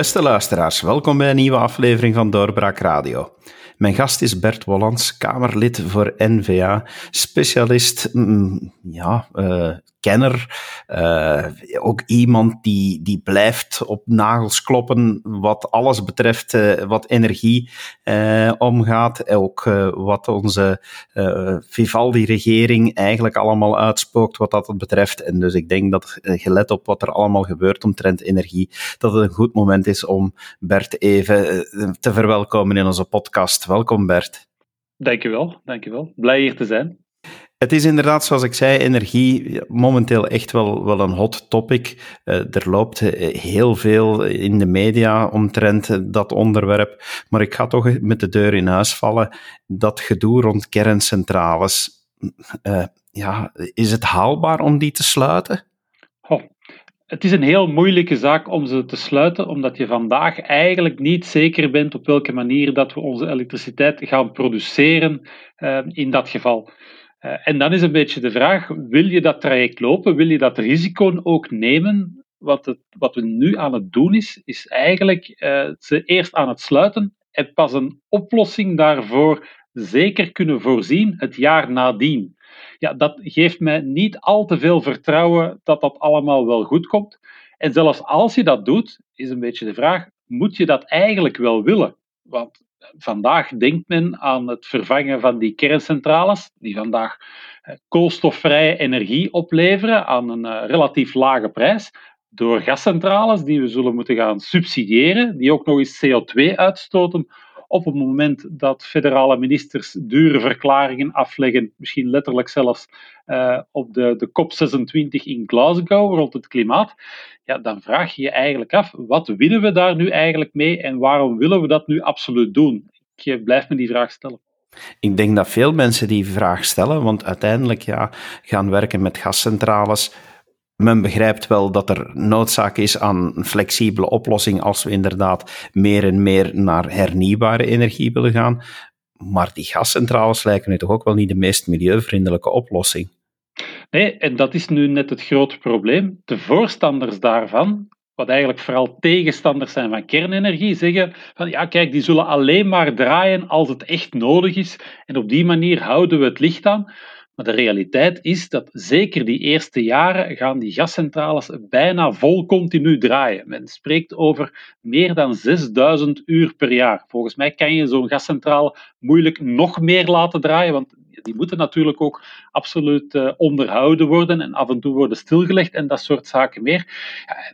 Beste luisteraars, welkom bij een nieuwe aflevering van Doorbraak Radio. Mijn gast is Bert Wollands, Kamerlid voor NVA, specialist, mm, ja, uh, kenner, uh, ook iemand die, die blijft op nagels kloppen wat alles betreft uh, wat energie uh, omgaat. Ook wat onze Vivaldi-regering eigenlijk allemaal uitspookt wat dat betreft. En dus ik denk dat, gelet op wat er allemaal gebeurt omtrent energie, dat het een goed moment is om Bert even te verwelkomen in onze podcast. Welkom Bert. Dankjewel, dankjewel. Blij hier te zijn. Het is inderdaad, zoals ik zei, energie momenteel echt wel, wel een hot topic. Uh, er loopt eh, heel veel in de media omtrent dat onderwerp. Maar ik ga toch met de deur in huis vallen. Dat gedoe rond kerncentrales. Ja, is het haalbaar om die te sluiten? Het is een heel moeilijke zaak om ze te sluiten, omdat je vandaag eigenlijk niet zeker bent op welke manier dat we onze elektriciteit gaan produceren in dat geval. Uh, en dan is een beetje de vraag: wil je dat traject lopen? Wil je dat risico ook nemen? Wat, het, wat we nu aan het doen is, is eigenlijk uh, ze eerst aan het sluiten en pas een oplossing daarvoor zeker kunnen voorzien het jaar nadien. Ja, dat geeft mij niet al te veel vertrouwen dat dat allemaal wel goed komt. En zelfs als je dat doet, is een beetje de vraag: moet je dat eigenlijk wel willen? Want vandaag denkt men aan het vervangen van die kerncentrales, die vandaag eh, koolstofvrije energie opleveren aan een eh, relatief lage prijs, door gascentrales die we zullen moeten gaan subsidiëren, die ook nog eens CO2 uitstoten op het moment dat federale ministers dure verklaringen afleggen, misschien letterlijk zelfs uh, op de, de COP26 in Glasgow rond het klimaat, ja, dan vraag je je eigenlijk af, wat willen we daar nu eigenlijk mee en waarom willen we dat nu absoluut doen? Ik eh, blijf me die vraag stellen. Ik denk dat veel mensen die vraag stellen, want uiteindelijk ja, gaan werken met gascentrales men begrijpt wel dat er noodzaak is aan een flexibele oplossing als we inderdaad meer en meer naar hernieuwbare energie willen gaan. Maar die gascentrales lijken nu toch ook wel niet de meest milieuvriendelijke oplossing. Nee, en dat is nu net het grote probleem. De voorstanders daarvan, wat eigenlijk vooral tegenstanders zijn van kernenergie, zeggen van ja, kijk, die zullen alleen maar draaien als het echt nodig is. En op die manier houden we het licht aan. Maar de realiteit is dat zeker die eerste jaren gaan die gascentrales bijna vol continu draaien. Men spreekt over meer dan 6000 uur per jaar. Volgens mij kan je zo'n gascentrale moeilijk nog meer laten draaien, want die moeten natuurlijk ook absoluut uh, onderhouden worden en af en toe worden stilgelegd en dat soort zaken meer.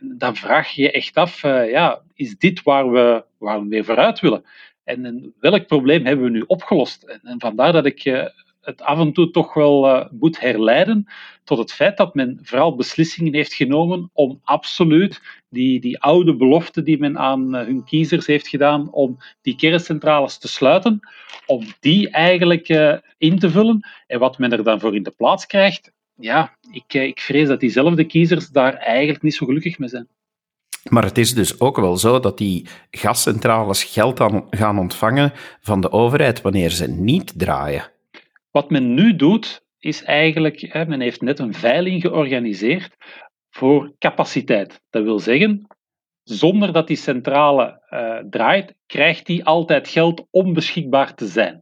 Dan vraag je je echt af, uh, ja, is dit waar we, waar we mee vooruit willen? En welk probleem hebben we nu opgelost? En, vandaar dat ik het af en toe toch wel uh, moet herleiden tot het feit dat men vooral beslissingen heeft genomen om absoluut die, die oude belofte die men aan uh, hun kiezers heeft gedaan om die kerncentrales te sluiten, om die eigenlijk uh, in te vullen. En wat men er dan voor in de plaats krijgt, ja, ik, ik vrees dat diezelfde kiezers daar eigenlijk niet zo gelukkig mee zijn. Maar het is dus ook wel zo dat die gascentrales geld gaan ontvangen van de overheid wanneer ze niet draaien. Wat men nu doet, is eigenlijk, men heeft net een veiling georganiseerd voor capaciteit. Dat wil zeggen, zonder dat die centrale uh, draait, krijgt die altijd geld om beschikbaar te zijn.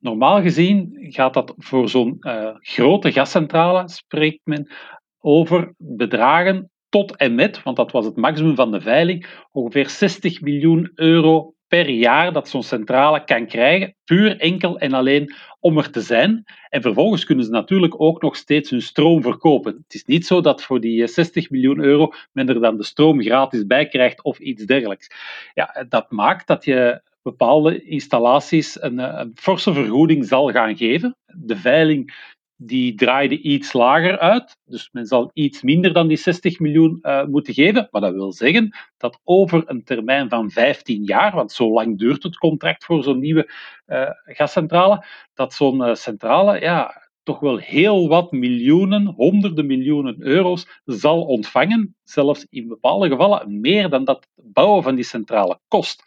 Normaal gezien gaat dat voor zo'n uh, grote gascentrale, spreekt men over bedragen tot en met, want dat was het maximum van de veiling, ongeveer 60 miljoen euro per jaar dat zo'n centrale kan krijgen, puur enkel en alleen om er te zijn. En vervolgens kunnen ze natuurlijk ook nog steeds hun stroom verkopen. Het is niet zo dat voor die 60 eh, miljoen euro men er dan de stroom gratis bij krijgt of iets dergelijks. Ja, dat maakt dat je bepaalde installaties een, eh, een forse vergoeding zal gaan geven. De veiling die draaide iets lager uit. Dus men zal iets minder dan die 60 miljoen uh, moeten geven. Maar dat wil zeggen dat over een termijn van 15 jaar, want zo lang duurt het contract voor zo'n nieuwe uh, gascentrale, dat zo'n uh, centrale ja, toch wel heel wat miljoenen, honderden miljoenen euro's zal ontvangen. Zelfs in bepaalde gevallen meer dan dat bouwen van die centrale kost.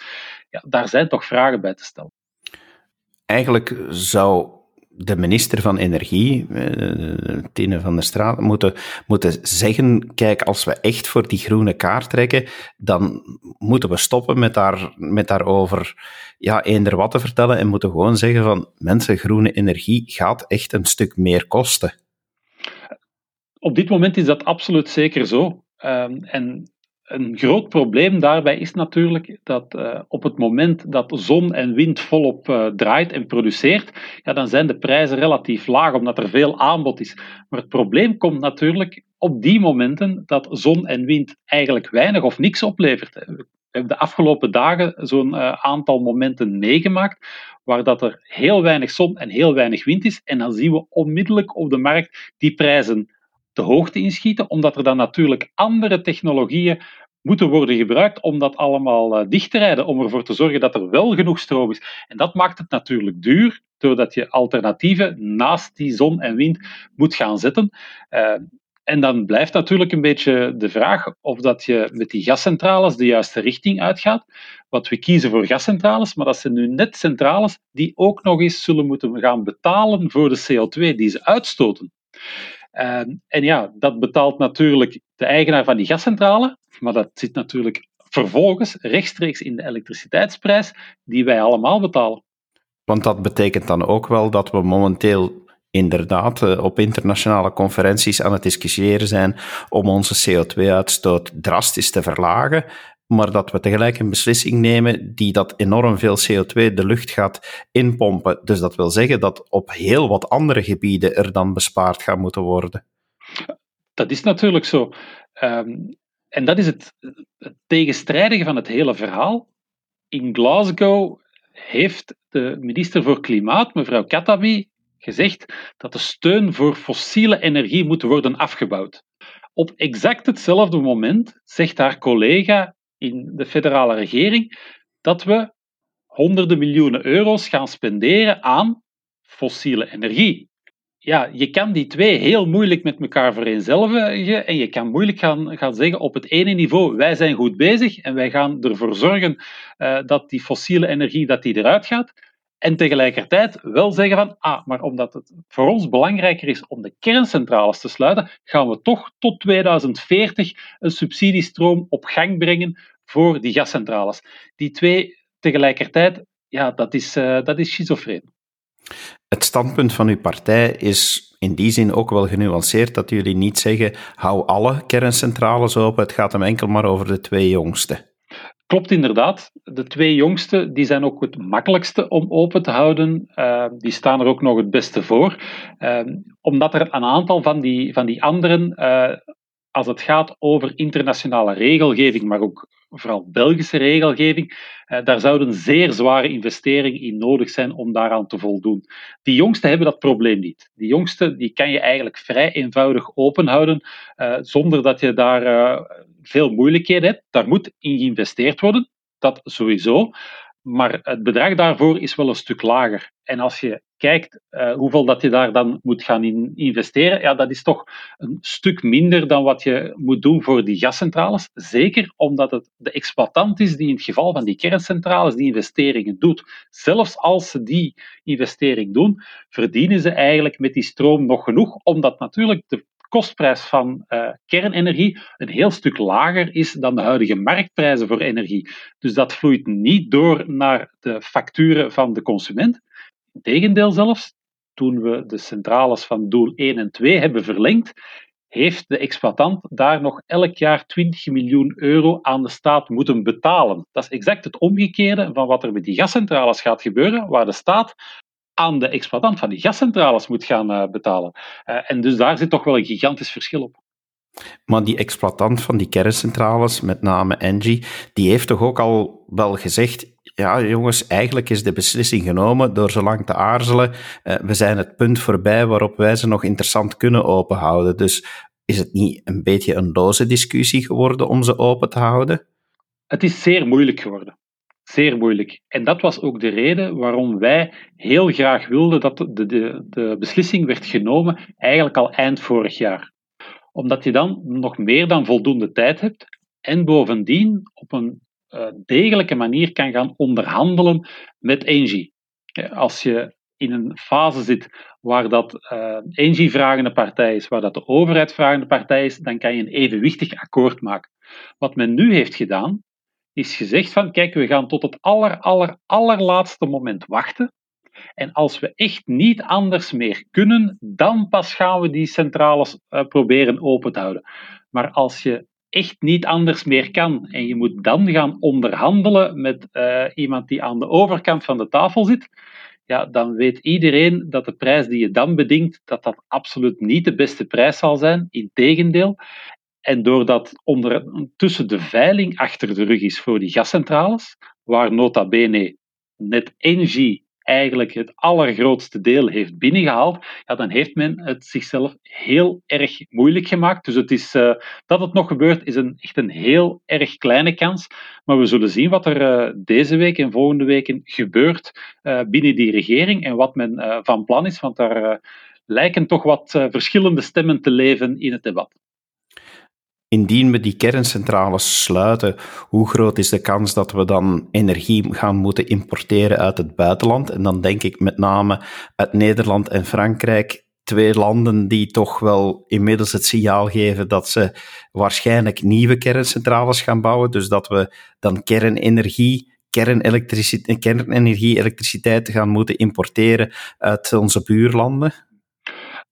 Ja, daar zijn toch vragen bij te stellen. Eigenlijk zou de minister van Energie, uh, Tine van der Straat, moeten, moeten zeggen: kijk, als we echt voor die groene kaart trekken, dan moeten we stoppen met, daar, met daarover ja, eender wat te vertellen en moeten gewoon zeggen: van mensen, groene energie gaat echt een stuk meer kosten. Op dit moment is dat absoluut zeker zo. Um, en een groot probleem daarbij is natuurlijk dat uh, op het moment dat zon en wind volop uh, draait en produceert, ja, dan zijn de prijzen relatief laag, omdat er veel aanbod is. Maar het probleem komt natuurlijk op die momenten dat zon en wind eigenlijk weinig of niks oplevert. We hebben de afgelopen dagen zo'n aantal momenten meegemaakt waar dat er heel weinig zon en heel weinig wind is. En dan zien we onmiddellijk op de markt die prijzen de hoogte inschieten, omdat er dan natuurlijk andere technologieën moeten worden gebruikt om dat allemaal uh, dicht te rijden, om ervoor te zorgen dat er wel genoeg stroom is. En dat maakt het natuurlijk duur, doordat je alternatieven naast die zon en wind moet gaan zetten. Uh, en dan blijft natuurlijk een beetje de vraag of dat je met die gascentrales de juiste richting uitgaat. Want we kiezen voor gascentrales, maar dat zijn nu net centrales die ook nog eens zullen moeten gaan betalen voor de CO2 die ze uitstoten. Uh, en ja, dat betaalt natuurlijk de eigenaar van die gascentrale, maar dat zit natuurlijk vervolgens rechtstreeks in de elektriciteitsprijs die wij allemaal betalen. Want dat betekent dan ook wel dat we momenteel inderdaad eh, op internationale conferenties aan het discussiëren zijn om onze CO2-uitstoot drastisch te verlagen, maar dat we tegelijk een beslissing nemen die dat enorm veel CO2 de lucht gaat inpompen. Dus dat wil zeggen dat op heel wat andere gebieden er dan bespaard gaat moeten worden. Dat is natuurlijk zo. Um, en dat is het, het tegenstrijdige van het hele verhaal. In Glasgow heeft de minister voor Klimaat, mevrouw Katabi, gezegd dat de steun voor fossiele energie moet worden afgebouwd. Op exact hetzelfde moment zegt haar collega in de federale regering dat we honderden miljoenen euro's gaan spenderen aan fossiele energie ja, je kan die twee heel moeilijk met elkaar vereenzelvigen en je kan moeilijk gaan, gaan zeggen op het ene niveau, wij zijn goed bezig en wij gaan ervoor zorgen uh, dat die fossiele energie dat die eruit gaat. En tegelijkertijd wel zeggen van, ah, maar omdat het voor ons belangrijker is om de kerncentrales te sluiten, gaan we toch tot 2040 een subsidiestroom op gang brengen voor die gascentrales. Die twee tegelijkertijd, ja, dat is, uh, dat is schizofreen. Het standpunt van uw partij is in die zin ook wel genuanceerd dat jullie niet zeggen hou alle kerncentrales open, het gaat hem enkel maar over de twee jongste. Klopt inderdaad. De twee jongste die zijn ook het makkelijkste om open te houden. Uh, die staan er ook nog het beste voor. Uh, omdat er een aantal van die, van die anderen, uh, als het gaat over internationale regelgeving, maar ook vooral Belgische regelgeving, eh, daar zouden zeer zware investeringen in nodig zijn om daaraan te voldoen. Die jongsten hebben dat probleem niet. Die jongsten die kan je eigenlijk vrij eenvoudig openhouden uh, zonder dat je daar uh, veel moeilijkheden hebt. Daar moet in geïnvesteerd worden, dat sowieso. Maar het bedrag daarvoor is wel een stuk lager. En als je kijkt uh, hoeveel dat je daar dan moet gaan in investeren, ja, dat is toch een stuk minder dan wat je moet doen voor die gascentrales. Zeker omdat het de exploitant is die in het geval van die kerncentrales die investeringen doet. Zelfs als ze die investering doen, verdienen ze eigenlijk met die stroom nog genoeg, omdat natuurlijk de kostprijs van uh, kernenergie een heel stuk lager is dan de huidige marktprijzen voor energie. Dus dat vloeit niet door naar de facturen van de consument. Integendeel zelfs, toen we de centrales van doel 1 en 2 hebben verlengd, heeft de exploitant daar nog elk jaar 20 miljoen euro aan de staat moeten betalen. Dat is exact het omgekeerde van wat er met die gascentrales gaat gebeuren, waar de staat aan de exploitant van die gascentrales moet gaan uh, betalen. Uh, en dus daar zit toch wel een gigantisch verschil op. Maar die exploitant van die kerncentrales, met name Engie, die heeft toch ook al wel gezegd: ja, jongens, eigenlijk is de beslissing genomen door zo lang te aarzelen. Uh, we zijn het punt voorbij waarop wij ze nog interessant kunnen openhouden. Dus is het niet een beetje een loze discussie geworden om ze open te houden? Het is zeer moeilijk geworden. Zeer moeilijk. En dat was ook de reden waarom wij heel graag wilden dat de, de, de beslissing werd genomen, eigenlijk al eind vorig jaar. Omdat je dan nog meer dan voldoende tijd hebt en bovendien op een uh, degelijke manier kan gaan onderhandelen met Engie. Als je in een fase zit waar dat uh, Engie vragende partij is, waar dat de overheid vragende partij is, dan kan je een evenwichtig akkoord maken. Wat men nu heeft gedaan, is gezegd van, kijk, we gaan tot het aller, aller, allerlaatste moment wachten. En als we echt niet anders meer kunnen, dan pas gaan we die centrales uh, proberen open te houden. Maar als je echt niet anders meer kan en je moet dan gaan onderhandelen met uh, iemand die aan de overkant van de tafel zit, ja, dan weet iedereen dat de prijs die je dan bedingt, dat dat absoluut niet de beste prijs zal zijn. Integendeel. En doordat ondertussen de veiling achter de rug is voor die gascentrales, waar nota bene net Engie eigenlijk het allergrootste deel heeft binnengehaald, ja, dan heeft men het zichzelf heel erg moeilijk gemaakt. Dus het is, uh, dat het nog gebeurt, is een, echt een heel erg kleine kans. Maar we zullen zien wat er uh, deze week en volgende weken gebeurt uh, binnen die regering en wat men van plan is, want daar lijken toch wat verschillende stemmen te leven in het debat. Indien we die kerncentrales sluiten, hoe groot is de kans dat we dan energie gaan moeten importeren uit het buitenland? En dan denk ik met name uit Nederland en Frankrijk, twee landen die toch wel inmiddels het signaal geven dat ze waarschijnlijk nieuwe kerncentrales gaan bouwen. Dus dat we dan kernenergie kernenergie, kernenergie, elektriciteit gaan moeten importeren uit onze buurlanden?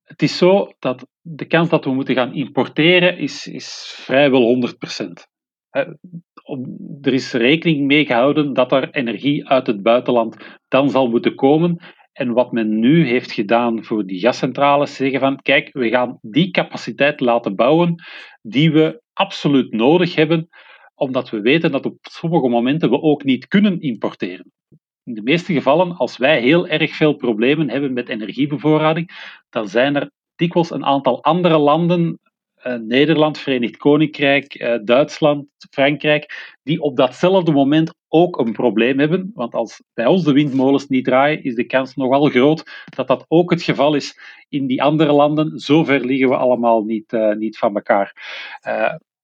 Het is zo dat de kans dat we moeten gaan importeren is, is vrijwel 100%. Er is rekening mee gehouden dat er energie uit het buitenland dan zal moeten komen. En wat men nu heeft gedaan voor die gascentrales, zeggen van kijk, we gaan die capaciteit laten bouwen die we absoluut nodig hebben, omdat we weten dat op sommige momenten we ook niet kunnen importeren. In de meeste gevallen, als wij heel erg veel problemen hebben met energiebevoorrading, dan zijn er dikwijls een aantal andere landen, uh, Nederland, Verenigd Koninkrijk, uh, Duitsland, Frankrijk, die op datzelfde moment ook een probleem hebben. Want als bij ons de windmolens niet draaien, is de kans nogal groot dat dat ook het geval is in die andere landen. Zover liggen we allemaal niet, uh, niet van elkaar.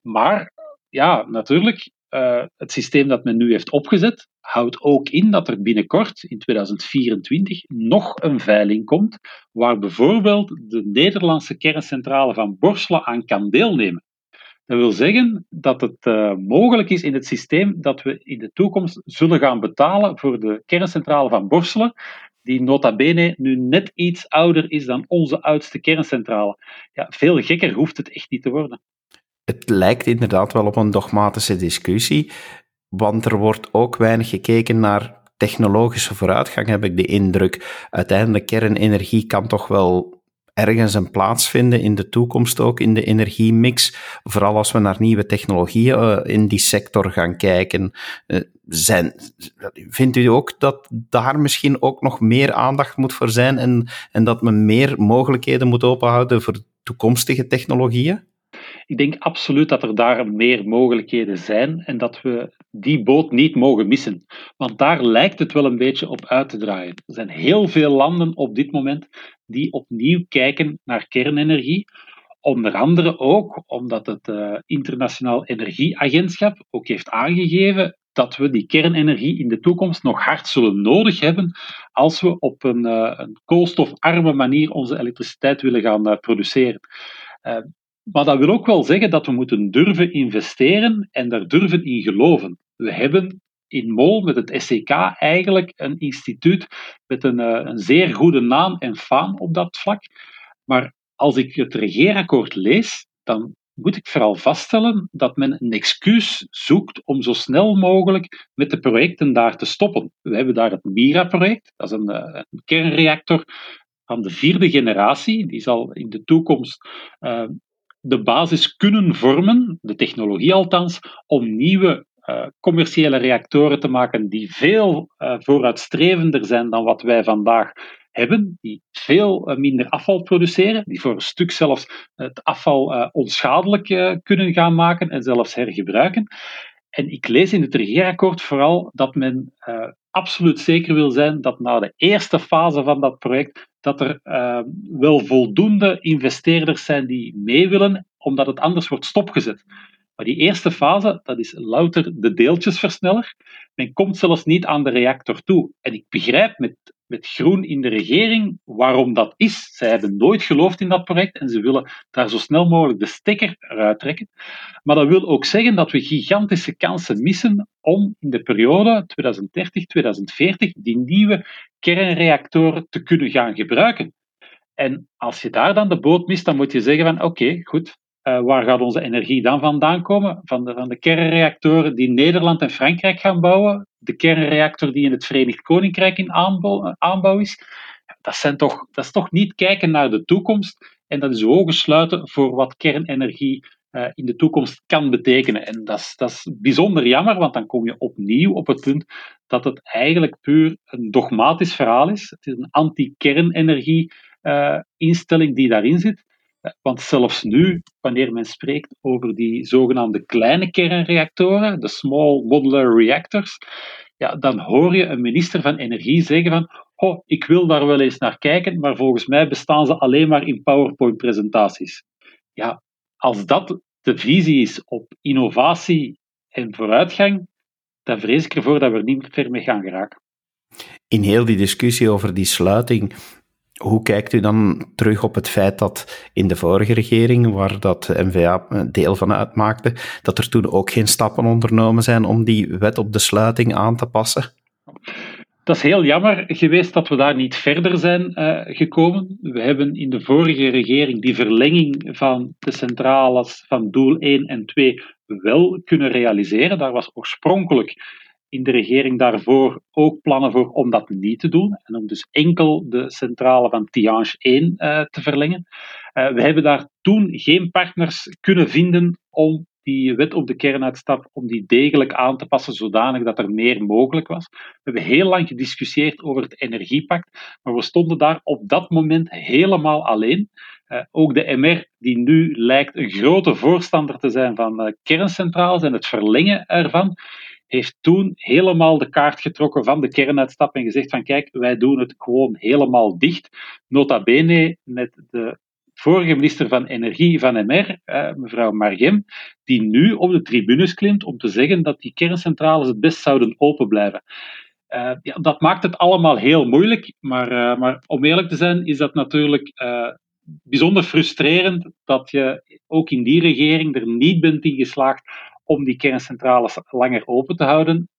maar ja, natuurlijk, uh, het systeem dat men nu heeft opgezet, houdt ook in dat er binnenkort, in 2024, nog een veiling komt, waar bijvoorbeeld de Nederlandse kerncentrale van Borselen aan kan deelnemen. Dat wil zeggen dat het uh, mogelijk is in het systeem dat we in de toekomst zullen gaan betalen voor de kerncentrale van Borselen, die nota bene nu net iets ouder is dan onze oudste kerncentrale. Ja, veel gekker hoeft het echt niet te worden het lijkt inderdaad wel op een dogmatische discussie, want er wordt ook weinig gekeken naar technologische vooruitgang, heb ik de indruk. Uiteindelijk, kernenergie kan toch wel ergens een plaats vinden in de toekomst ook in de energiemix. Vooral als we naar nieuwe technologieën uh, in die sector gaan kijken. Uh, zijn, vindt u ook dat daar misschien ook nog meer aandacht moet voor zijn en, en dat men meer mogelijkheden moet openhouden voor toekomstige technologieën? Ik denk absoluut dat er daar meer mogelijkheden zijn en dat we die boot niet mogen missen. Want daar lijkt het wel een beetje op uit te draaien. Er zijn heel veel landen op dit moment die opnieuw kijken naar kernenergie. Onder andere ook omdat het uh, Internationaal Energieagentschap ook heeft aangegeven dat we die kernenergie in de toekomst nog hard zullen nodig hebben als we op een, uh, een koolstofarme manier onze elektriciteit willen gaan uh, produceren. Maar dat wil ook wel zeggen dat we moeten durven investeren en daar durven in geloven. We hebben in Mol met het SEK eigenlijk een instituut met een, eh, een zeer goede naam en faam op dat vlak. Maar als ik het regeerakkoord lees, dan moet ik vooral vaststellen dat men een excuus zoekt om zo snel mogelijk met de projecten daar te stoppen. We hebben daar het MIRA-project, dat is een, eh, kernreactor van de vierde generatie. Die zal in de toekomst uh, de basis kunnen vormen, de technologie althans, om nieuwe uh, commerciële reactoren te maken die veel uh, vooruitstrevender zijn dan wat wij vandaag hebben, die veel uh, minder afval produceren, die voor een stuk zelfs het afval onschadelijk kunnen gaan maken en zelfs hergebruiken. En ik lees in het regeerakkoord vooral dat men absoluut zeker wil zijn dat na de eerste fase van dat project dat er uh, wel voldoende investeerders zijn die mee willen, omdat het anders wordt stopgezet. Maar die eerste fase, dat is louter de deeltjesversneller. Men komt zelfs niet aan de reactor toe. En ik begrijp met met groen in de regering. Waarom dat is, zij hebben nooit geloofd in dat project en ze willen daar zo snel mogelijk de stekker eruit trekken. Maar dat wil ook zeggen dat we gigantische kansen missen om in de periode 2030-2040 die nieuwe kernreactoren te kunnen gaan gebruiken. En als je daar dan de boot mist, dan moet je zeggen van oké, goed, uh, waar gaat onze energie dan vandaan komen? Van de, van de kernreactoren die Nederland en Frankrijk gaan bouwen, de kernreactor die in het Verenigd Koninkrijk in aanbouw, aanbouw is. Dat, zijn toch, dat is toch niet kijken naar de toekomst en dat is ogen sluiten voor wat kernenergie uh, in de toekomst kan betekenen. En dat is, bijzonder jammer, want dan kom je opnieuw op het punt dat het eigenlijk puur een dogmatisch verhaal is. Het is een anti-kernenergie uh, instelling die daarin zit. Want zelfs nu, wanneer men spreekt over die zogenaamde kleine kernreactoren, de small modular reactors, ja, dan hoor je een minister van Energie zeggen van oh, ik wil daar wel eens naar kijken, maar volgens mij bestaan ze alleen maar in PowerPoint-presentaties. Ja, als dat de visie is op innovatie en vooruitgang, dan vrees ik ervoor dat we er niet ver mee gaan geraken. In heel die discussie over die sluiting hoe kijkt u dan terug op het feit dat in de vorige regering, waar dat NVA deel van uitmaakte, dat er toen ook geen stappen ondernomen zijn om die wet op de sluiting aan te passen? Dat is heel jammer geweest dat we daar niet verder zijn uh, gekomen. We hebben in de vorige regering die verlenging van de centrales van doel 1 en 2 wel kunnen realiseren. Daar was oorspronkelijk in de regering daarvoor ook plannen voor om dat niet te doen en om dus enkel de centrale van Tihange 1 uh, eh, te verlengen. Uh, we hebben daar toen geen partners kunnen vinden om die wet op de kernuitstap, om die degelijk aan te passen zodanig dat er meer mogelijk was. We hebben heel lang gediscussieerd over het energiepact, maar we stonden daar op dat moment helemaal alleen. Uh, ook de MR, die nu lijkt een grote voorstander te zijn van uh, kerncentrales en het verlengen ervan, heeft toen helemaal de kaart getrokken van de kernuitstap en gezegd van kijk, wij doen het gewoon helemaal dicht. Nota bene met de vorige minister van Energie van MR, eh, mevrouw Margem, die nu op de tribunes klimt om te zeggen dat die kerncentrales het best zouden open blijven. Uh, ja, dat maakt het allemaal heel moeilijk, maar, uh, maar om eerlijk te zijn is dat natuurlijk uh, bijzonder frustrerend dat je ook in die regering er niet bent in geslaagd om die kerncentrales langer open te houden.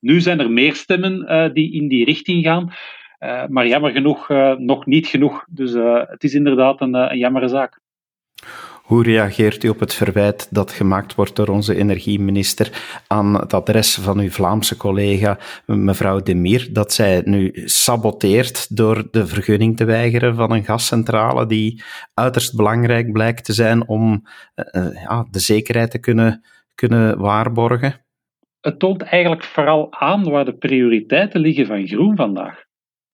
Nu zijn er meer stemmen die in die richting gaan. Uh, maar jammer genoeg nog niet genoeg. Dus het is inderdaad een, een jammere zaak. Hoe reageert u op het verwijt dat gemaakt wordt door onze energieminister aan het adres van uw Vlaamse collega, mevrouw Demir, dat zij nu saboteert door de vergunning te weigeren van een gascentrale die uiterst belangrijk blijkt te zijn om uh, ja, de zekerheid te kunnen kunnen waarborgen? Het toont eigenlijk vooral aan waar de prioriteiten liggen van groen vandaag.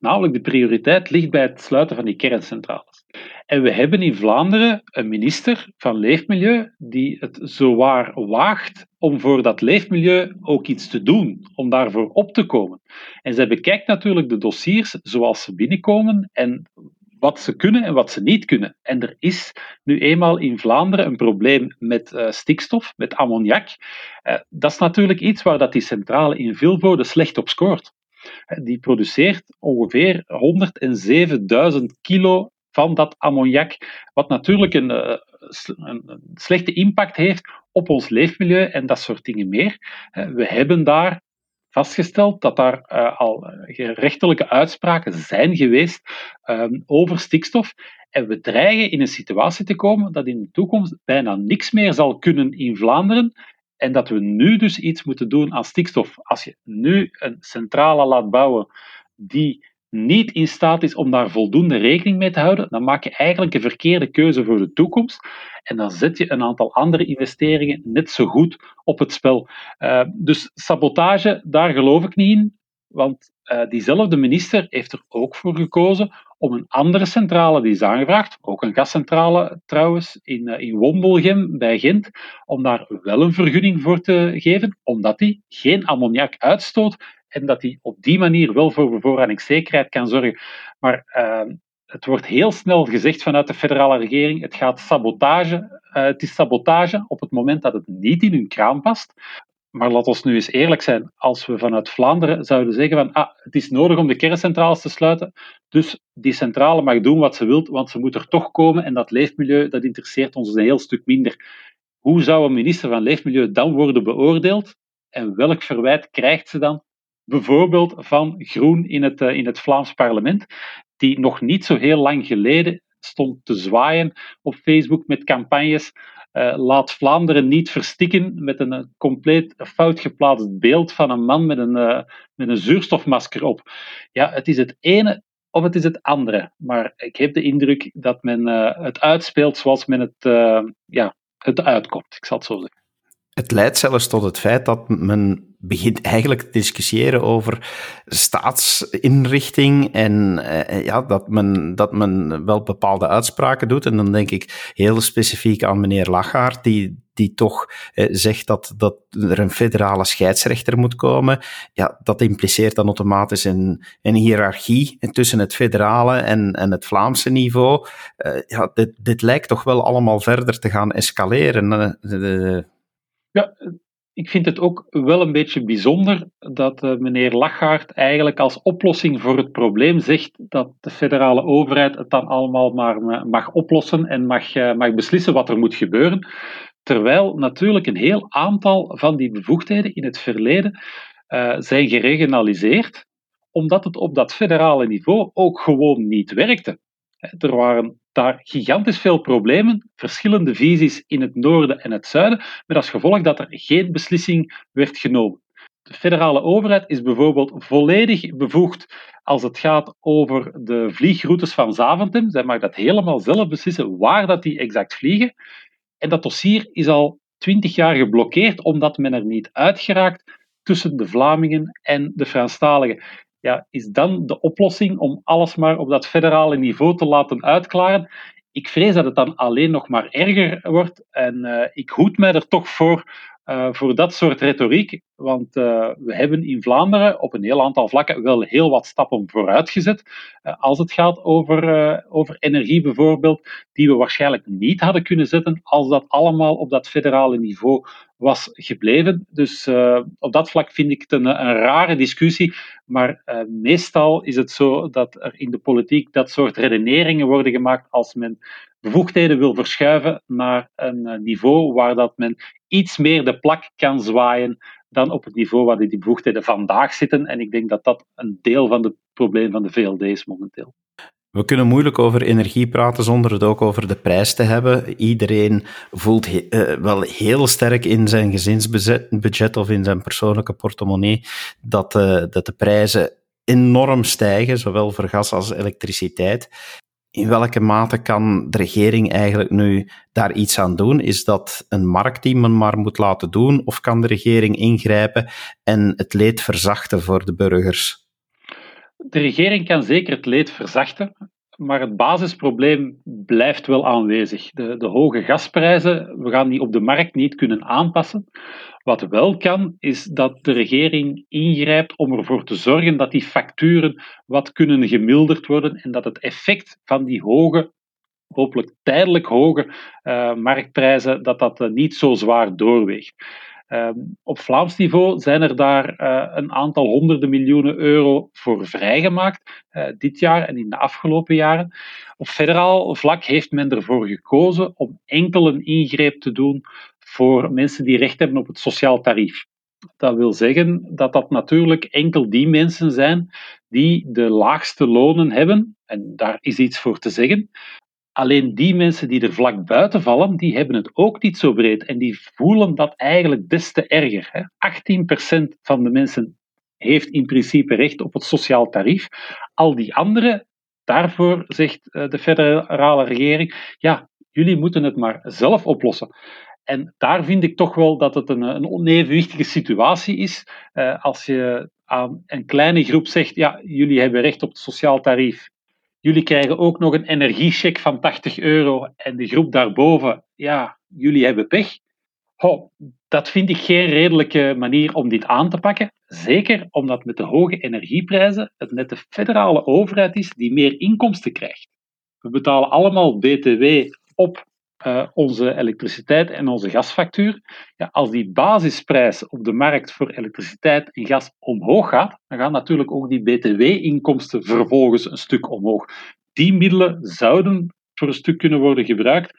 Namelijk, de prioriteit ligt bij het sluiten van die kerncentrales. En we hebben in Vlaanderen een minister van Leefmilieu die het zowaar waagt om voor dat leefmilieu ook iets te doen, om daarvoor op te komen. En zij bekijkt natuurlijk de dossiers zoals ze binnenkomen en wat ze kunnen en wat ze niet kunnen. En er is nu eenmaal in Vlaanderen een probleem met uh, stikstof, met ammoniak. Uh, dat is natuurlijk iets waar dat die centrale in Vilvoorde slecht op scoort. Die produceert ongeveer 107.000 kilo van dat ammoniak, wat natuurlijk een, een, slechte impact heeft op ons leefmilieu en dat soort dingen meer. We hebben daar vastgesteld dat daar uh, al eh, rechtelijke uitspraken zijn geweest um, over stikstof. En we dreigen in een situatie te komen dat in de toekomst bijna niks meer zal kunnen in Vlaanderen. En dat we nu dus iets moeten doen aan stikstof. Als je nu een centrale laat bouwen die niet in staat is om daar voldoende rekening mee te houden, dan maak je eigenlijk een verkeerde keuze voor de toekomst. En dan zet je een aantal andere investeringen net zo goed op het spel. Uh, dus sabotage, daar geloof ik niet in. Want diezelfde minister heeft er ook voor gekozen om een andere centrale die is aangevraagd, ook een gascentrale trouwens, in, uh, in Wombelgem bij Gent, om daar wel een vergunning voor te geven, omdat die geen ammoniak uitstoot en dat die op die manier wel voor bevoorradingszekerheid kan zorgen. Maar uh, het wordt heel snel gezegd vanuit de federale regering, het gaat sabotage, het is sabotage op het moment dat het niet in hun kraan past. Maar laat ons nu eens eerlijk zijn. Als we vanuit Vlaanderen zouden zeggen van ah, het is nodig om de kerncentrales te sluiten, dus die centrale mag doen wat ze wilt, want ze moet er toch komen en dat leefmilieu, dat interesseert ons een heel stuk minder. Hoe zou een minister van Leefmilieu dan worden beoordeeld? En welk verwijt krijgt ze dan? Bijvoorbeeld van Groen in het, eh, in het Vlaams parlement, die nog niet zo heel lang geleden stond te zwaaien op Facebook met campagnes uh, laat Vlaanderen niet verstikken met een, eh, compleet fout geplaatst beeld van een man met een, uh, met een zuurstofmasker op. Ja, het is het ene of het is het andere. Maar ik heb de indruk dat men het uitspeelt zoals men het, ja, het uitkomt. Ik zal het zo zeggen. Het leidt zelfs tot het feit dat men begint eigenlijk te discussiëren over staatsinrichting en eh, ja, dat, men, dat men wel bepaalde uitspraken doet. En dan denk ik heel specifiek aan meneer Lachaert, die, die toch eh, zegt dat, dat er een federale scheidsrechter moet komen. Ja, dat impliceert dan automatisch een, een hiërarchie tussen het federale en, en het Vlaamse niveau. Uh, ja, dit, dit lijkt toch wel allemaal verder te gaan escaleren. Uh, ja, ik vind het ook wel een beetje bijzonder dat uh, meneer Lachaert eigenlijk als oplossing voor het probleem zegt dat de federale overheid het dan allemaal maar mag oplossen en mag, uh, mag beslissen wat er moet gebeuren. Terwijl natuurlijk een heel aantal van die bevoegdheden in het verleden zijn geregionaliseerd, omdat het op dat federale niveau ook gewoon niet werkte. Er waren daar gigantisch veel problemen, verschillende visies in het noorden en het zuiden, met als gevolg dat er geen beslissing werd genomen. De federale overheid is bijvoorbeeld volledig bevoegd als het gaat over de vliegroutes van Zaventem. Zij mag dat helemaal zelf beslissen waar dat die exact vliegen. En dat dossier is al twintig jaar geblokkeerd omdat men er niet uitgeraakt tussen de Vlamingen en de Franstaligen ja, is dan de oplossing om alles maar op dat federale niveau te laten uitklaren? Ik vrees dat het dan alleen nog maar erger wordt en uh, ik hoed mij er toch voor uh, voor dat soort retoriek. Want uh, we hebben in Vlaanderen op een heel aantal vlakken wel heel wat stappen vooruit gezet. Uh, als het gaat over, over energie bijvoorbeeld, die we waarschijnlijk niet hadden kunnen zetten als dat allemaal op dat federale niveau was gebleven. Dus op dat vlak vind ik het een, een rare discussie. Maar meestal is het zo dat er in de politiek dat soort redeneringen worden gemaakt als men bevoegdheden wil verschuiven naar een niveau waar dat men iets meer de plak kan zwaaien dan op het niveau waar die bevoegdheden vandaag zitten. En ik denk dat dat een deel van het probleem van de VLD is momenteel. We kunnen moeilijk over energie praten zonder het ook over de prijs te hebben. Iedereen voelt uh, wel heel sterk in zijn gezinsbudget of in zijn persoonlijke portemonnee dat, uh, dat de prijzen enorm stijgen, zowel voor gas als elektriciteit in welke mate kan de regering eigenlijk nu daar iets aan doen? Is dat een markt die men maar moet laten doen? Of kan de regering ingrijpen en het leed verzachten voor de burgers? De regering kan zeker het leed verzachten, maar het basisprobleem blijft wel aanwezig. De, de hoge gasprijzen, we gaan die op de markt niet kunnen aanpassen. Wat wel kan, is dat de regering ingrijpt om ervoor te zorgen dat die facturen wat kunnen gemilderd worden en dat het effect van die hoge, hopelijk tijdelijk hoge uh, marktprijzen, dat dat uh, niet zo zwaar doorweegt. Uh, op Vlaams niveau zijn er daar uh, een aantal honderden miljoenen euro voor vrijgemaakt, uh, dit jaar en in de afgelopen jaren. Op federaal vlak heeft men ervoor gekozen om enkel een ingreep te doen voor mensen die recht hebben op het sociaal tarief. Dat wil zeggen dat dat natuurlijk enkel die mensen zijn die de laagste lonen hebben, en daar is iets voor te zeggen. Alleen die mensen die er vlak buiten vallen, die hebben het ook niet zo breed en die voelen dat eigenlijk des te erger. 18% van de mensen heeft in principe recht op het sociaal tarief. Al die anderen, daarvoor zegt eh, de federale regering, ja, jullie moeten het maar zelf oplossen. En daar vind ik toch wel dat het een, een onevenwichtige situatie is. Uh, als je aan een kleine groep zegt, ja, jullie hebben recht op het sociaal tarief. Jullie krijgen ook nog een energiecheck van 80 euro. En de groep daarboven, ja, jullie hebben pech. Ho, dat vind ik geen redelijke manier om dit aan te pakken. Zeker omdat met de hoge energieprijzen het net de federale overheid is die meer inkomsten krijgt. We betalen allemaal BTW op uh, onze elektriciteit en onze gasfactuur. Ja, als die basisprijs op de markt voor elektriciteit en gas omhoog gaat, dan gaan natuurlijk ook die btw-inkomsten vervolgens een stuk omhoog. Die middelen zouden voor een stuk kunnen worden gebruikt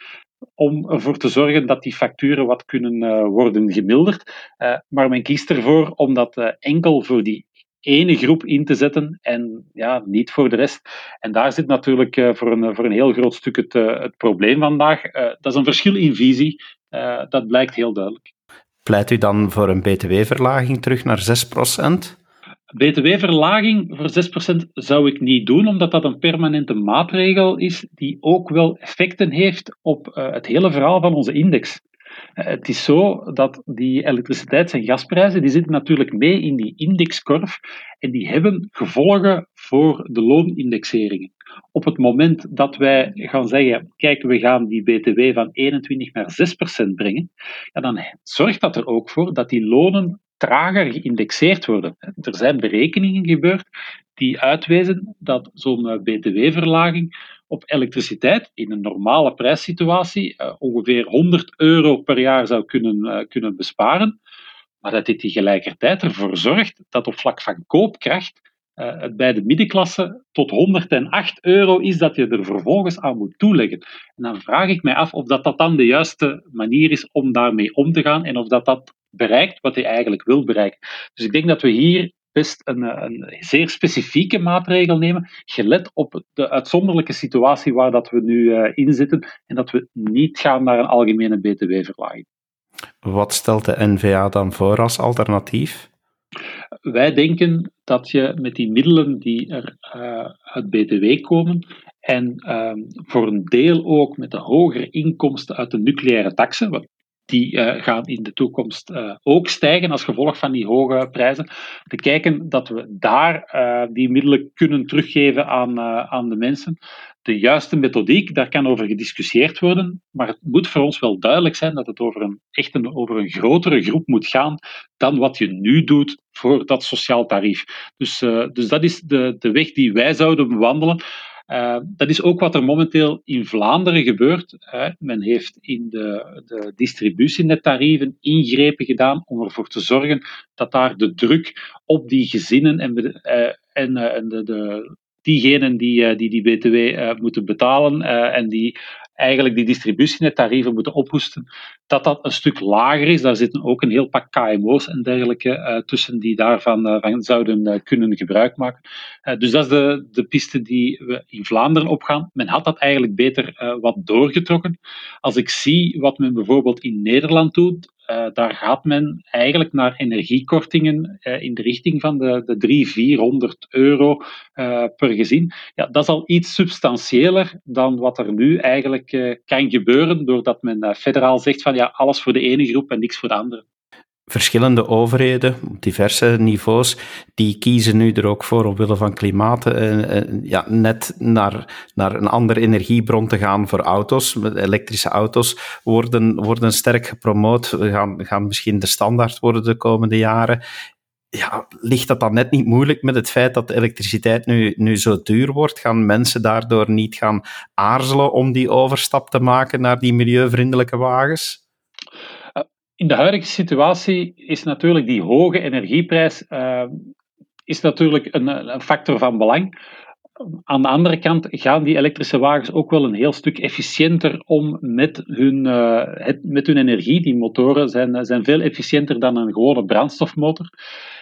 om ervoor te zorgen dat die facturen wat kunnen uh, worden gemilderd. Uh, maar men kiest ervoor om dat enkel voor die ene groep in te zetten en ja, niet voor de rest. En daar zit natuurlijk uh, voor, een, voor een heel groot stuk het, uh, het probleem vandaag. Uh, dat is een verschil in visie, dat blijkt heel duidelijk. Pleit u dan voor een btw-verlaging terug naar 6%? BTW-verlaging voor 6% zou ik niet doen, omdat dat een permanente maatregel is die ook wel effecten heeft op het hele verhaal van onze index. Het is zo dat die elektriciteits- en gasprijzen, die zitten natuurlijk mee in die indexkorf en die hebben gevolgen voor de loonindexeringen. Op het moment dat wij gaan zeggen, kijk, we gaan die btw van 21 naar 6 procent brengen, ja, dan zorgt dat er ook voor dat die lonen trager geïndexeerd worden. Er zijn berekeningen gebeurd die uitwezen dat zo'n eh, btw-verlaging op elektriciteit in een normale prijssituatie uh, ongeveer 100 euro per jaar zou kunnen, uh, kunnen besparen, maar dat dit tegelijkertijd ervoor zorgt dat op vlak van koopkracht uh, het bij de middenklasse tot 108 euro is dat je er vervolgens aan moet toeleggen. En dan vraag ik mij af of dat, dat dan de juiste manier is om daarmee om te gaan en of dat dat bereikt wat je eigenlijk wil bereiken. Dus ik denk dat we hier best een, een, zeer specifieke maatregel nemen, gelet op de uitzonderlijke situatie waar dat we nu uh, in zitten en dat we niet gaan naar een algemene btw-verlaging. Wat stelt de NVA dan voor als alternatief? Wij denken dat je met die middelen die er uh, uit BTW komen en uh, voor een deel ook met de hogere inkomsten uit de nucleaire taxen, wat die uh, gaan in de toekomst uh, ook stijgen als gevolg van die hoge prijzen. Te kijken dat we daar uh, die middelen kunnen teruggeven aan, aan de mensen. De juiste methodiek, daar kan over gediscussieerd worden, maar het moet voor ons wel duidelijk zijn dat het over een, echt een, over een grotere groep moet gaan dan wat je nu doet voor dat sociaal tarief. Dus, dus dat is de, de weg die wij zouden bewandelen. Uh, dat is ook wat er momenteel in Vlaanderen gebeurt. Men heeft in de, de distributienettarieven ingrepen gedaan om ervoor te zorgen dat daar de druk op die gezinnen en, uh, en, en de, de, diegenen die die, die BTW moeten betalen en die eigenlijk die distributietarieven moeten ophoesten, dat dat een stuk lager is. Daar zitten ook een heel pak KMO's en dergelijke tussen die daarvan van zouden kunnen gebruik maken. dus dat is de, de piste die we in Vlaanderen opgaan. Men had dat eigenlijk beter wat doorgetrokken. Als ik zie wat men bijvoorbeeld in Nederland doet, uh, daar gaat men eigenlijk naar energiekortingen uh, in de richting van de, de 300, 400 euro uh, per gezin. Ja, dat is al iets substantiëler dan wat er nu eigenlijk kan gebeuren, doordat men federaal zegt van ja, alles voor de ene groep en niks voor de andere verschillende overheden op diverse niveaus, die kiezen nu er ook voor, omwille van klimaat, uh, uh, ja, net naar, naar een andere energiebron te gaan voor auto's. Elektrische auto's worden, worden sterk gepromoot, gaan, gaan misschien de standaard worden de komende jaren. Ja, ligt dat dan net niet moeilijk met het feit dat elektriciteit nu, nu zo duur wordt? Gaan mensen daardoor niet gaan aarzelen om die overstap te maken naar die milieuvriendelijke wagens? In de huidige situatie is natuurlijk die hoge energieprijs uh, is natuurlijk een, een, factor van belang. Aan de andere kant gaan die elektrische wagens ook wel een heel stuk efficiënter om met hun, uh, het, met hun energie. Die motoren zijn, zijn veel efficiënter dan een gewone brandstofmotor.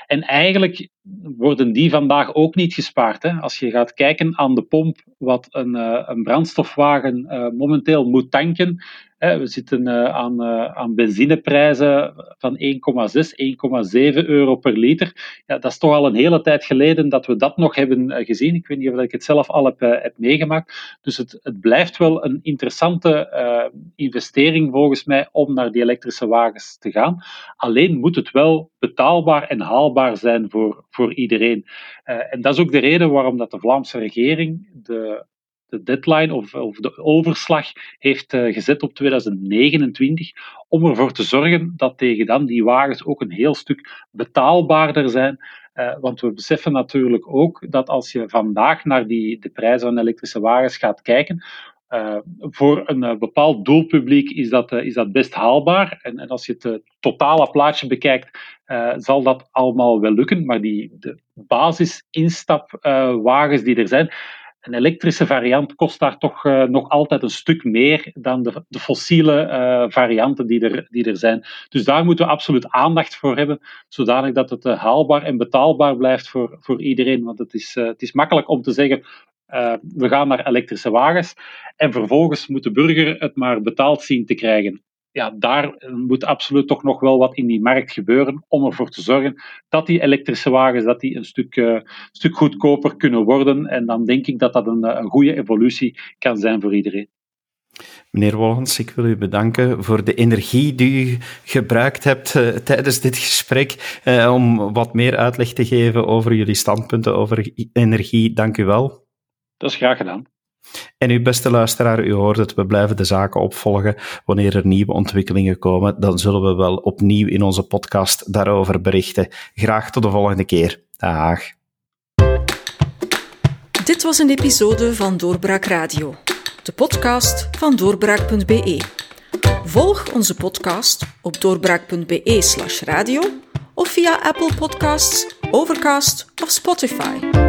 En eigenlijk worden die vandaag ook niet gespaard. Hè. Als je gaat kijken aan de pomp, wat een, uh, een brandstofwagen momenteel moet tanken, we zitten eh, aan, eh, aan benzineprijzen van 1,6, 1,7 euro per liter. Ja, dat is toch al een hele tijd geleden dat we dat nog hebben eh, gezien. Ik weet niet of ik het zelf al heb, heb meegemaakt. Dus het, het blijft wel een interessante investering volgens mij om naar die elektrische wagens te gaan. Alleen moet het wel betaalbaar en haalbaar zijn voor, voor iedereen. En dat is ook de reden waarom dat de Vlaamse regering de de deadline of, of de overslag heeft uh, gezet op 2029, om ervoor te zorgen dat tegen dan die wagens ook een heel stuk betaalbaarder zijn. Uh, want we beseffen natuurlijk ook dat als je vandaag naar die, de prijzen van elektrische wagens gaat kijken, Uh, voor een bepaald doelpubliek is dat, is dat best haalbaar. En, en als je het totale plaatje bekijkt, zal dat allemaal wel lukken. Maar die, de basisinstapwagens die er zijn, een elektrische variant kost daar toch uh, nog altijd een stuk meer dan de, de fossiele uh, varianten die er, die er zijn. Dus daar moeten we absoluut aandacht voor hebben, zodanig dat het uh, haalbaar en betaalbaar blijft voor, voor iedereen. Want het is, het is makkelijk om te zeggen, we gaan naar elektrische wagens en vervolgens moet de burger het maar betaald zien te krijgen ja, daar moet absoluut toch nog wel wat in die markt gebeuren om ervoor te zorgen dat die elektrische wagens dat die een stuk, uh, stuk goedkoper kunnen worden. En dan denk ik dat dat een, een goede evolutie kan zijn voor iedereen. Meneer Wolgens, ik wil u bedanken voor de energie die u gebruikt hebt uh, tijdens dit gesprek uh, om wat meer uitleg te geven over jullie standpunten over energie. Dank u wel. Dat is graag gedaan. En uw beste luisteraar, u hoort het, we blijven de zaken opvolgen. Wanneer er nieuwe ontwikkelingen komen, dan zullen we wel opnieuw in onze podcast daarover berichten. Graag tot de volgende keer. Dag. Dit was een episode van Doorbraak Radio, de podcast van doorbraak.be. Volg onze podcast op doorbraak.be/slash radio of via Apple Podcasts, Overcast of Spotify.